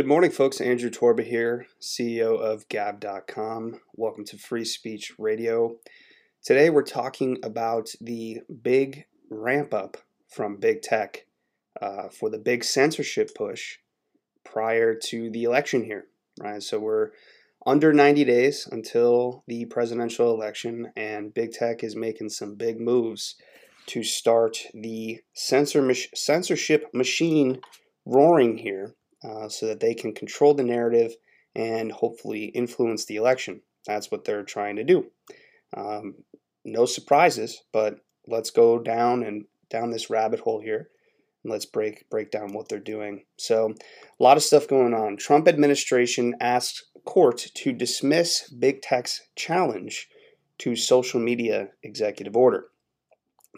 Good morning, folks. Andrew Torba here, CEO of Gab.com. Welcome to Free Speech Radio. Today, we're talking about the big ramp up from big tech uh, for the big censorship push prior to the election here. Right, so we're under 90 days until the presidential election, and big tech is making some big moves to start the censor censorship machine roaring here uh, so that they can control the narrative and hopefully influence the election. That's what they're trying to do. Um, no surprises, but let's go down and down this rabbit hole here. And let's break break down what they're doing. So, a lot of stuff going on. Trump administration asked court to dismiss big tech's challenge to social media executive order.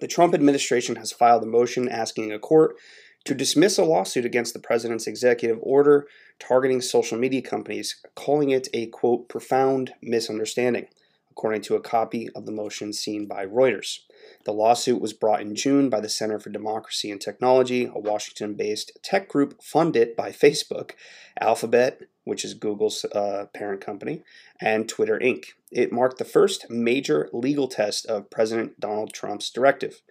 The Trump administration has filed a motion asking a court to dismiss a lawsuit against the president's executive order targeting social media companies, calling it a quote, profound misunderstanding, according to a copy of the motion seen by Reuters. The lawsuit was brought in June by the Center for Democracy and Technology, a Washington based tech group funded by Facebook, Alphabet, which is Google's uh, parent company, and Twitter Inc. It marked the first major legal test of President Donald Trump's directive.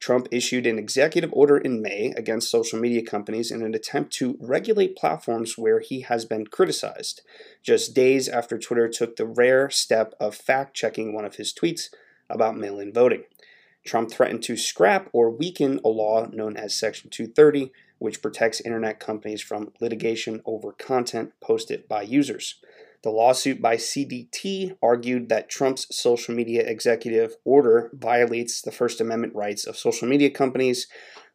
Trump issued an executive order in May against social media companies in an attempt to regulate platforms where he has been criticized, just days after Twitter took the rare step of fact checking one of his tweets about mail in voting. Trump threatened to scrap or weaken a law known as Section 230, which protects internet companies from litigation over content posted by users. The lawsuit by CDT argued that Trump's social media executive order violates the First Amendment rights of social media companies,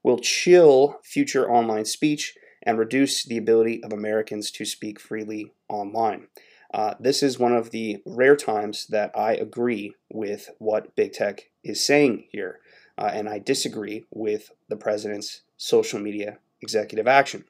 will chill future online speech, and reduce the ability of Americans to speak freely online. Uh, this is one of the rare times that I agree with what big tech is saying here, uh, and I disagree with the president's social media executive action.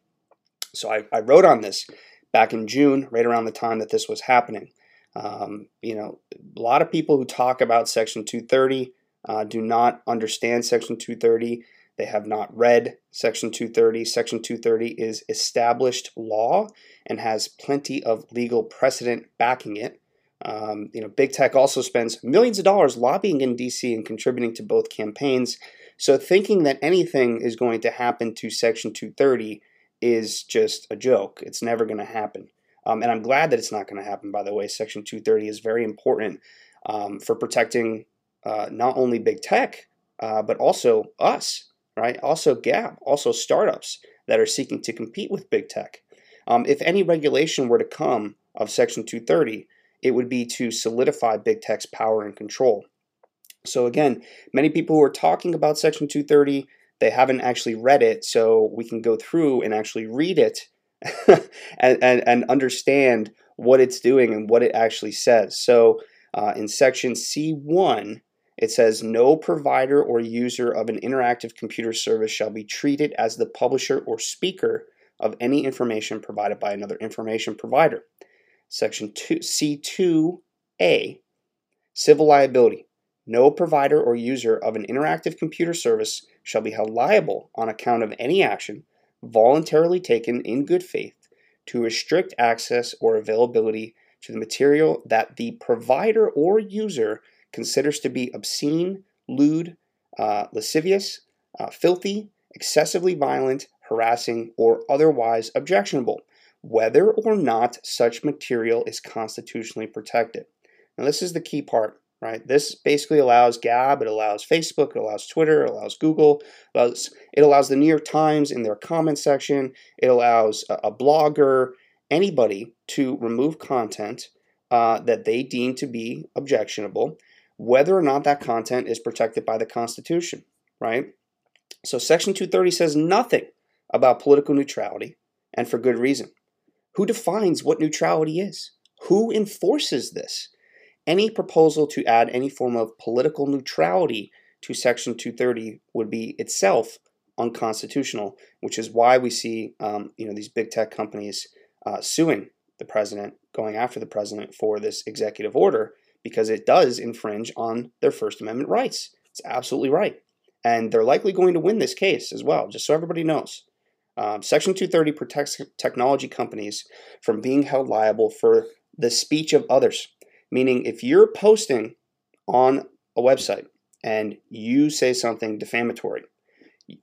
So I, I wrote on this back in June, right around the time that this was happening. Um, you know, a lot of people who talk about Section 230 uh, do not understand Section 230. They have not read Section 230. Section 230 is established law and has plenty of legal precedent backing it. Um, you know, big tech also spends millions of dollars lobbying in DC and contributing to both campaigns. So thinking that anything is going to happen to Section 230 is just a joke. It's never going to happen. Um, and I'm glad that it's not going to happen, by the way. Section 230 is very important um, for protecting uh, not only big tech, uh, but also us, right? Also Gab, also startups that are seeking to compete with big tech. Um, if any regulation were to come of Section 230, it would be to solidify big tech's power and control. So, again, many people who are talking about Section 230 they haven't actually read it, so we can go through and actually read it and, and, and, understand what it's doing and what it actually says. So uh, in section C1, it says no provider or user of an interactive computer service shall be treated as the publisher or speaker of any information provided by another information provider. Section 2, C2A, civil liability. No provider or user of an interactive computer service shall be held liable on account of any action voluntarily taken in good faith to restrict access or availability to the material that the provider or user considers to be obscene, lewd, uh, lascivious, uh, filthy, excessively violent, harassing, or otherwise objectionable, whether or not such material is constitutionally protected. Now, this is the key part right? This basically allows Gab, it allows Facebook, it allows Twitter, it allows Google, it allows, it allows the New York Times in their comment section, it allows a, a blogger, anybody to remove content uh, that they deem to be objectionable, whether or not that content is protected by the Constitution, right? So Section 230 says nothing about political neutrality, and for good reason. Who defines what neutrality is? Who enforces this? Any proposal to add any form of political neutrality to Section 230 would be itself unconstitutional, which is why we see um, you know these big tech companies uh, suing the president, going after the president for this executive order because it does infringe on their First Amendment rights. It's absolutely right, and they're likely going to win this case as well. Just so everybody knows, Um, Section 230 protects technology companies from being held liable for the speech of others. Meaning, if you're posting on a website and you say something defamatory,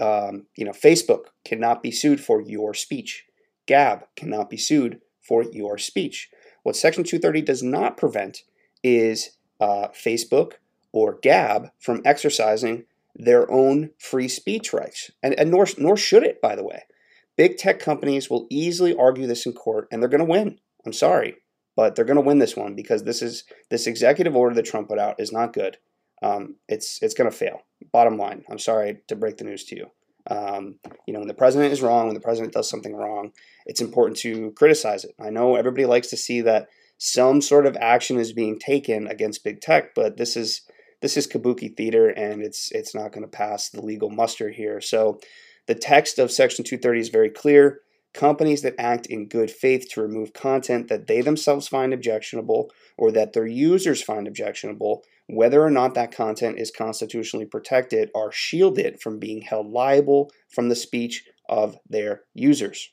um, you know, Facebook cannot be sued for your speech. Gab cannot be sued for your speech. What Section 230 does not prevent is uh, Facebook or Gab from exercising their own free speech rights, and, and nor, nor should it, by the way. Big tech companies will easily argue this in court, and they're going to win. I'm sorry, but they're going to win this one because this is this executive order that Trump put out is not good. Um, it's it's going to fail. Bottom line, I'm sorry to break the news to you. Um, you know, when the president is wrong, when the president does something wrong, it's important to criticize it. I know everybody likes to see that some sort of action is being taken against big tech, but this is this is kabuki theater, and it's it's not going to pass the legal muster here. So, the text of Section 230 is very clear. Companies that act in good faith to remove content that they themselves find objectionable or that their users find objectionable whether or not that content is constitutionally protected, are shielded from being held liable from the speech of their users.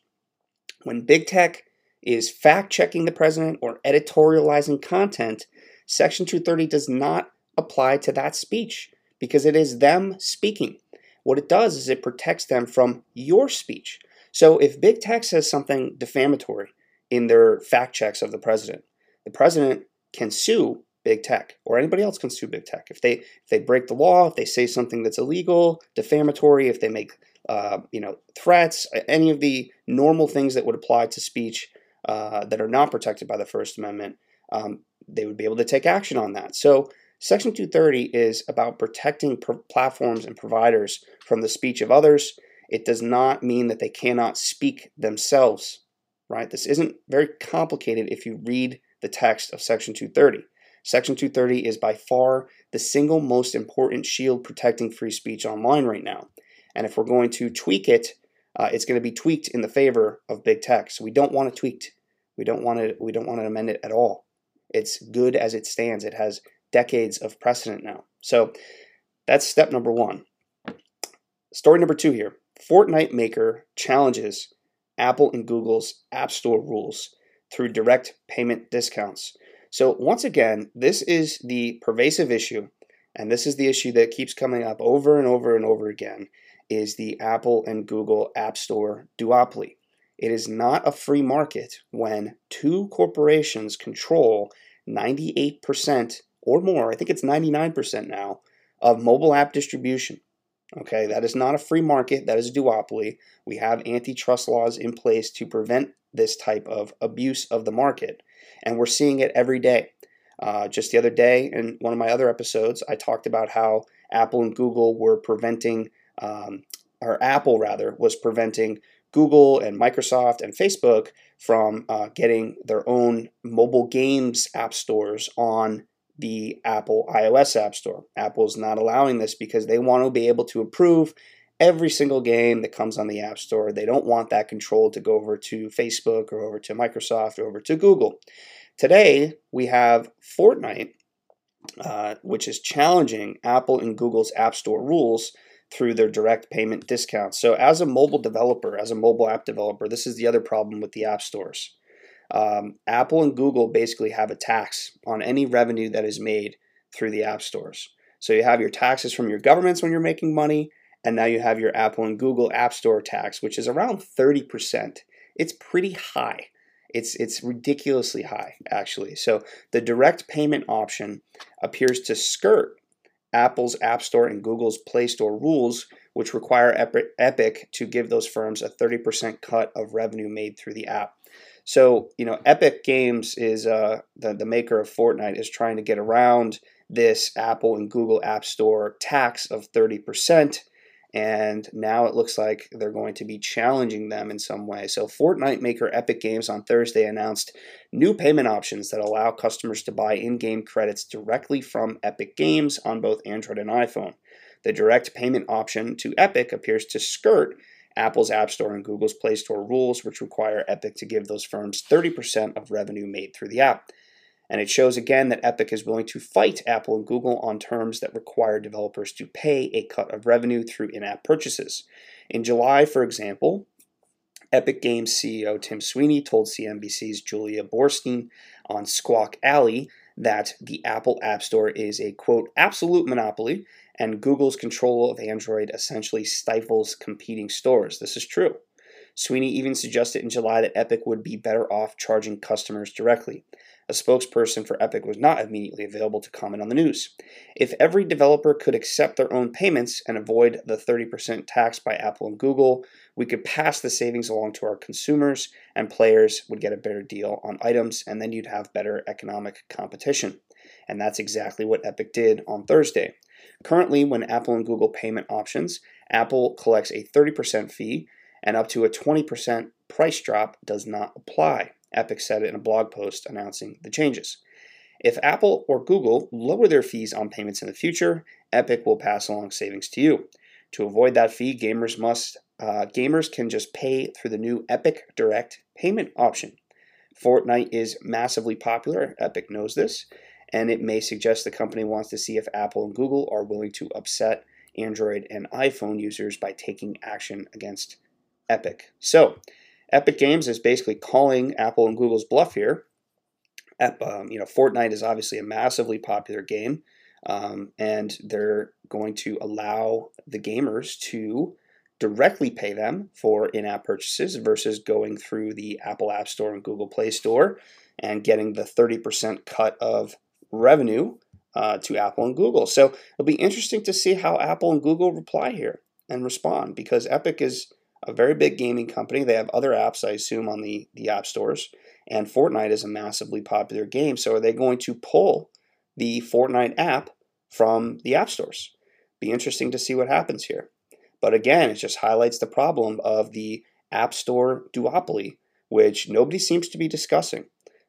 When big tech is fact checking the president or editorializing content, Section 230 does not apply to that speech because it is them speaking. What it does is it protects them from your speech. So if big tech says something defamatory in their fact checks of the president, the president can sue big tech or anybody else can sue big tech. If they if they break the law if they say something that's illegal defamatory if they make uh, you know threats any of the normal things that would apply to speech uh, that are not protected by the first amendment um, they would be able to take action on that. So section 230 is about protecting platforms and providers from the speech of others it does not mean that they cannot speak themselves right this isn't very complicated if you read the text of section 230 Section 230 is by far the single most important shield protecting free speech online right now. And if we're going to tweak it, uh, it's going to be tweaked in the favor of big tech. So we don't want it tweaked. We don't want to. We don't want to amend it at all. It's good as it stands. It has decades of precedent now. So that's step number one. Story number two here: Fortnite maker challenges Apple and Google's App Store rules through direct payment discounts. So, once again, this is the pervasive issue, and this is the issue that keeps coming up over and over and over again is the Apple and Google App Store duopoly. It is not a free market when two corporations control 98% or more, I think it's 99% now, of mobile app distribution. Okay, that is not a free market, that is a duopoly. We have antitrust laws in place to prevent this type of abuse of the market and we're seeing it every day. Uh, just the other day, in one of my other episodes, I talked about how Apple and Google were preventing, um, or Apple rather, was preventing Google and Microsoft and Facebook from uh, getting their own mobile games app stores on the Apple iOS App Store. Apple's not allowing this because they want to be able to approve every single game that comes on the App Store. They don't want that control to go over to Facebook or over to Microsoft or over to Google. Today, we have Fortnite, uh, which is challenging Apple and Google's App Store rules through their direct payment discounts. So, as a mobile developer, as a mobile app developer, this is the other problem with the app stores. Um, Apple and Google basically have a tax on any revenue that is made through the app stores. So, you have your taxes from your governments when you're making money, and now you have your Apple and Google App Store tax, which is around 30%. It's pretty high. It's it's ridiculously high actually. So the direct payment option appears to skirt Apple's App Store and Google's Play Store rules, which require Epic to give those firms a 30% cut of revenue made through the app. So, you know, Epic Games is uh, the, the maker of Fortnite is trying to get around this Apple and Google App Store tax of 30% and now it looks like they're going to be challenging them in some way. So, Fortnite maker Epic Games on Thursday announced new payment options that allow customers to buy in game credits directly from Epic Games on both Android and iPhone. The direct payment option to Epic appears to skirt Apple's App Store and Google's Play Store rules, which require Epic to give those firms 30% of revenue made through the app. And it shows again that Epic is willing to fight Apple and Google on terms that require developers to pay a cut of revenue through in app purchases. In July, for example, Epic Games CEO Tim Sweeney told CNBC's Julia Boorstin on Squawk Alley that the Apple App Store is a quote absolute monopoly and Google's control of Android essentially stifles competing stores. This is true. Sweeney even suggested in July that Epic would be better off charging customers directly. A spokesperson for Epic was not immediately available to comment on the news. If every developer could accept their own payments and avoid the 30% tax by Apple and Google, we could pass the savings along to our consumers and players would get a better deal on items and then you'd have better economic competition. And that's exactly what Epic did on Thursday. Currently, when Apple and Google payment options, Apple collects a 30% fee and up to a 20% price drop does not apply. Epic said in a blog post announcing the changes. If Apple or Google lower their fees on payments in the future, Epic will pass along savings to you. To avoid that fee, gamers must uh, gamers can just pay through the new Epic Direct payment option. Fortnite is massively popular. Epic knows this, and it may suggest the company wants to see if Apple and Google are willing to upset Android and iPhone users by taking action against Epic. So, Epic Games is basically calling Apple and Google's bluff here. Um, you know, Fortnite is obviously a massively popular game, um, and they're going to allow the gamers to directly pay them for in-app purchases versus going through the Apple App Store and Google Play Store and getting the 30% cut of revenue uh, to Apple and Google. So it'll be interesting to see how Apple and Google reply here and respond because Epic is a very big gaming company. They have other apps, I assume, on the, the app stores. And Fortnite is a massively popular game. So are they going to pull the Fortnite app from the app stores? Be interesting to see what happens here. But again, it just highlights the problem of the app store duopoly, which nobody seems to be discussing.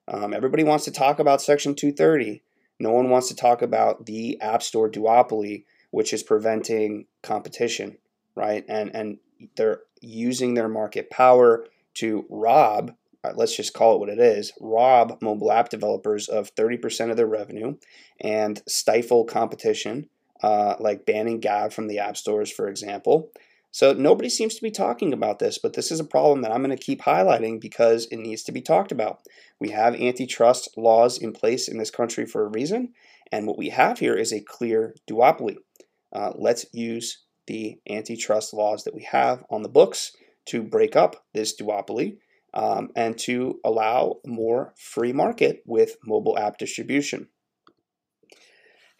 Um, everybody wants to talk about Section 230. No one wants to talk about the app store duopoly, which is preventing competition, right? And and they're using their market power to rob, uh, let's just call it what it is, rob mobile app developers of 30% of their revenue and stifle competition, uh, like banning Gab from the app stores, for example. So nobody seems to be talking about this, but this is a problem that I'm going to keep highlighting because it needs to be talked about. We have antitrust laws in place in this country for a reason, and what we have here is a clear duopoly. Uh, let's use the antitrust laws that we have on the books to break up this duopoly um, and to allow more free market with mobile app distribution.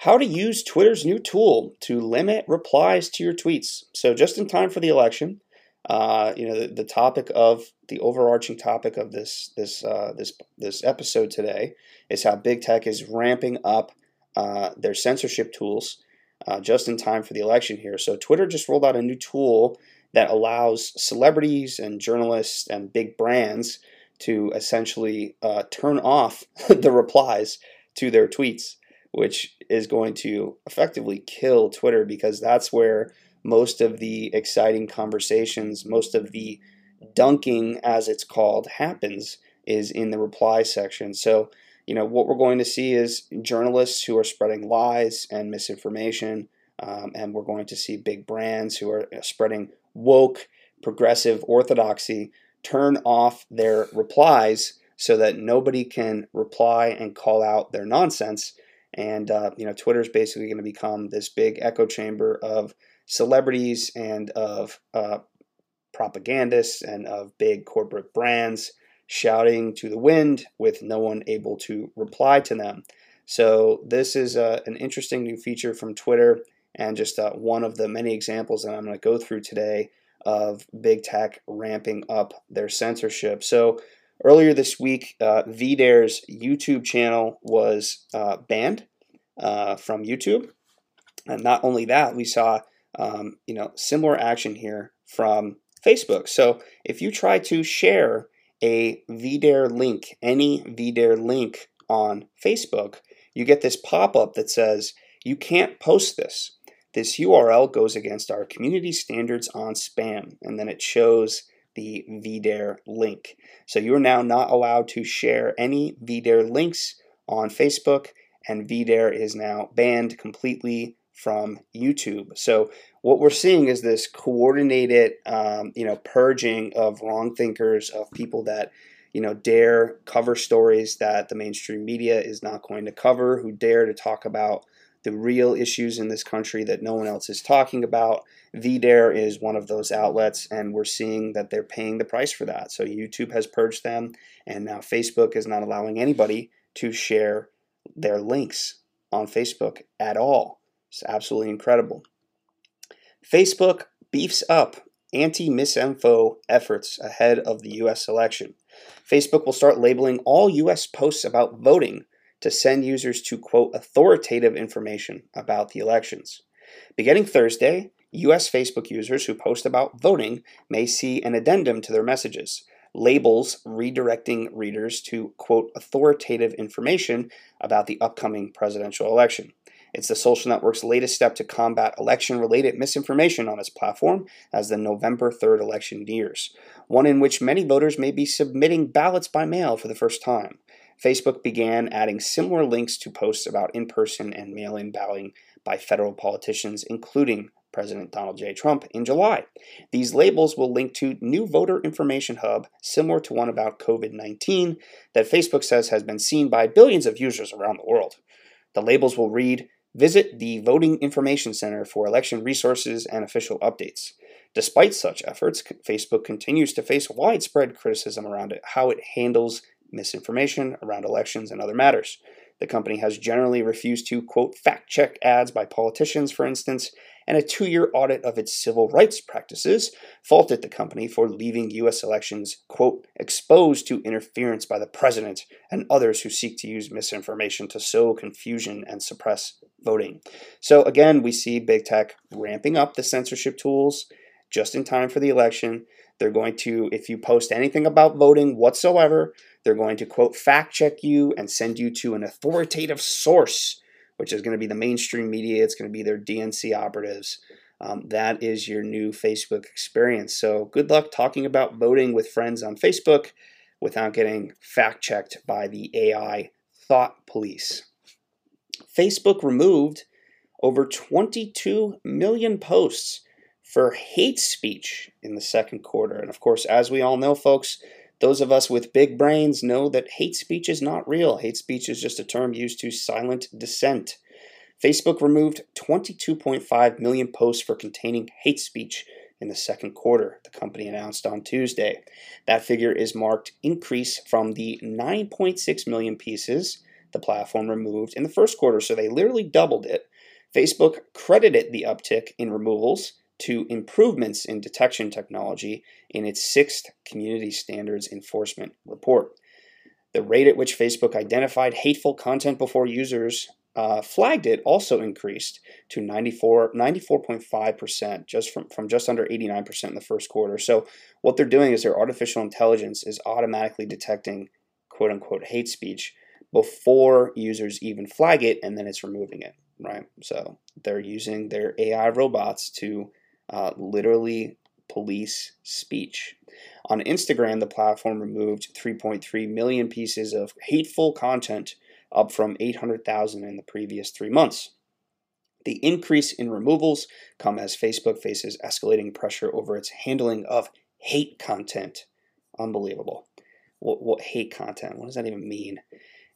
How to use Twitter's new tool to limit replies to your tweets. So, just in time for the election, uh, you know the, the, topic of the overarching topic of this this uh, this this episode today is how big tech is ramping up uh, their censorship tools uh, just in time for the election here. So Twitter just rolled out a new tool that allows celebrities and journalists and big brands to essentially uh, turn off the replies to their tweets, which is going to effectively kill Twitter because that's where most of the exciting conversations, most of the dunking, as it's called, happens is in the reply section. So you know, what we're going to see is journalists who are spreading lies and misinformation, um, and we're going to see big brands who are spreading woke, progressive orthodoxy turn off their replies so that nobody can reply and call out their nonsense. And uh, you know, Twitter is basically going to become this big echo chamber of celebrities and of uh, propagandists and of big corporate brands shouting to the wind with no one able to reply to them. So, this is uh, an interesting new feature from Twitter and just uh, one of the many examples that I'm going to go through today of big tech ramping up their censorship. So, earlier this week, uh, VDare's YouTube channel was uh, banned uh, from YouTube. And not only that, we saw um, you know similar action here from Facebook. So, if you try to share a VDare link, any VDare link on Facebook, you get this pop up that says, You can't post this. This URL goes against our community standards on spam. And then it shows the VDare link. So you are now not allowed to share any VDare links on Facebook, and VDare is now banned completely from YouTube. So what we're seeing is this coordinated, um, you know, purging of wrong thinkers, of people that, you know, dare cover stories that the mainstream media is not going to cover, who dare to talk about the real issues in this country that no one else is talking about. VDare is one of those outlets, and we're seeing that they're paying the price for that. So YouTube has purged them, and now Facebook is not allowing anybody to share their links on Facebook at all. It's absolutely incredible. Facebook beefs up anti misinfo efforts ahead of the US election. Facebook will start labeling all US posts about voting to send users to quote authoritative information about the elections. Beginning Thursday, US Facebook users who post about voting may see an addendum to their messages, labels redirecting readers to quote authoritative information about the upcoming presidential election. It's the social network's latest step to combat election related misinformation on its platform as the November 3rd election nears, one in which many voters may be submitting ballots by mail for the first time. Facebook began adding similar links to posts about in person and mail in balloting by federal politicians, including President Donald J. Trump in July. These labels will link to new voter information hub similar to one about COVID-19 that Facebook says has been seen by billions of users around the world. The labels will read Visit the Voting Information Center for election resources and official updates. Despite such efforts, Facebook continues to face widespread criticism around it, how it handles misinformation around elections and other matters. The company has generally refused to, quote, fact check ads by politicians, for instance, and a two year audit of its civil rights practices faulted the company for leaving U.S. elections, quote, exposed to interference by the president and others who seek to use misinformation to sow confusion and suppress voting. So, again, we see big tech ramping up the censorship tools just in time for the election. They're going to, if you post anything about voting whatsoever, they're going to quote fact check you and send you to an authoritative source, which is going to be the mainstream media. It's going to be their DNC operatives. Um, that is your new Facebook experience. So good luck talking about voting with friends on Facebook without getting fact checked by the AI thought police. Facebook removed over 22 million posts for hate speech in the second quarter. And of course, as we all know, folks, those of us with big brains know that hate speech is not real. Hate speech is just a term used to silent dissent. Facebook removed 22.5 million posts for containing hate speech in the second quarter, the company announced on Tuesday. That figure is marked increase from the 9.6 million pieces the platform removed in the first quarter, so they literally doubled it. Facebook credited the uptick in removals to improvements in detection technology in its sixth Community Standards Enforcement Report. The rate at which Facebook identified hateful content before users uh, flagged it also increased to 94, 94.5%, just from, from just under 89% in the first quarter. So, what they're doing is their artificial intelligence is automatically detecting quote unquote hate speech before users even flag it and then it's removing it, right? So, they're using their AI robots to uh, literally police speech. On Instagram, the platform removed 3.3 million pieces of hateful content, up from 800,000 in the previous three months. The increase in removals come as Facebook faces escalating pressure over its handling of hate content. Unbelievable. What, what hate content? What does that even mean?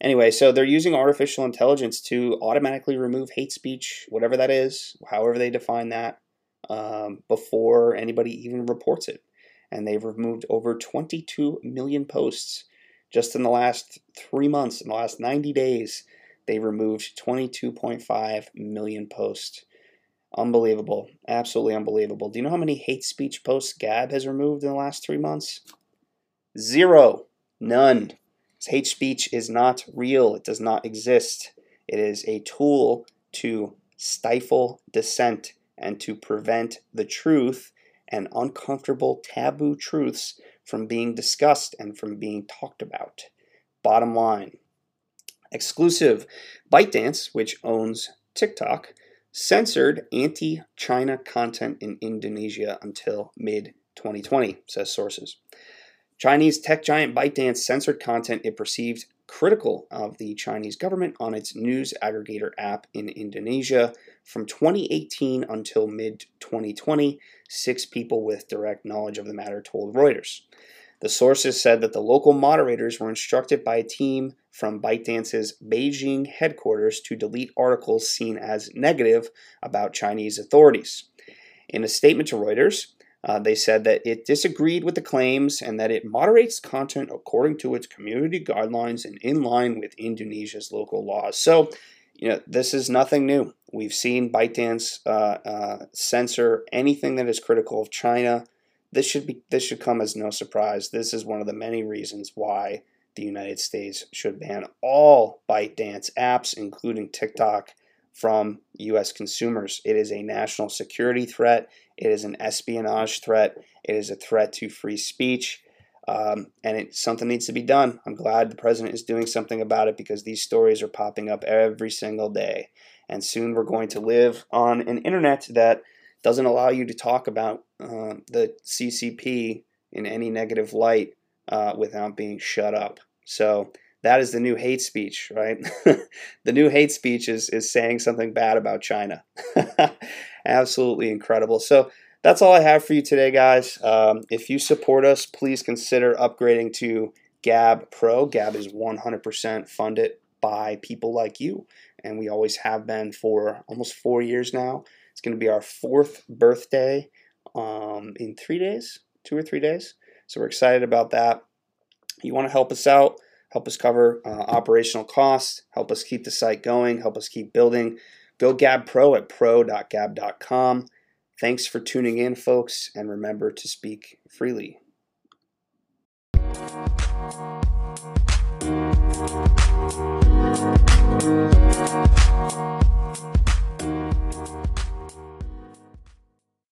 Anyway, so they're using artificial intelligence to automatically remove hate speech, whatever that is, however they define that um, before anybody even reports it. And they've removed over 22 million posts just in the last three months, in the last 90 days. They removed 22.5 million posts. Unbelievable. Absolutely unbelievable. Do you know how many hate speech posts Gab has removed in the last three months? Zero. None. Hate speech is not real. It does not exist. It is a tool to stifle dissent and to prevent the truth and uncomfortable taboo truths from being discussed and from being talked about. Bottom line exclusive ByteDance, which owns TikTok, censored anti China content in Indonesia until mid 2020, says sources. Chinese tech giant ByteDance censored content it perceived critical of the Chinese government on its news aggregator app in Indonesia. From 2018 until mid 2020, six people with direct knowledge of the matter told Reuters. The sources said that the local moderators were instructed by a team from ByteDance's Beijing headquarters to delete articles seen as negative about Chinese authorities. In a statement to Reuters, uh, they said that it disagreed with the claims and that it moderates content according to its community guidelines and in line with Indonesia's local laws. So, you know, this is nothing new. We've seen ByteDance uh, uh, censor anything that is critical of China. This should be this should come as no surprise. This is one of the many reasons why the United States should ban all ByteDance apps, including TikTok, from U.S. consumers. It is a national security threat. It is an espionage threat. It is a threat to free speech. Um, and it, something needs to be done. I'm glad the president is doing something about it because these stories are popping up every single day. And soon we're going to live on an internet that doesn't allow you to talk about uh, the CCP in any negative light uh, without being shut up. So that is the new hate speech, right? the new hate speech is, is saying something bad about China. Absolutely incredible. So that's all I have for you today, guys. Um, if you support us, please consider upgrading to Gab Pro. Gab is 100% funded by people like you, and we always have been for almost four years now. It's going to be our fourth birthday um, in three days, two or three days. So we're excited about that. You want to help us out? Help us cover uh, operational costs, help us keep the site going, help us keep building. Go Gab Pro at pro.gab.com. Thanks for tuning in, folks, and remember to speak freely.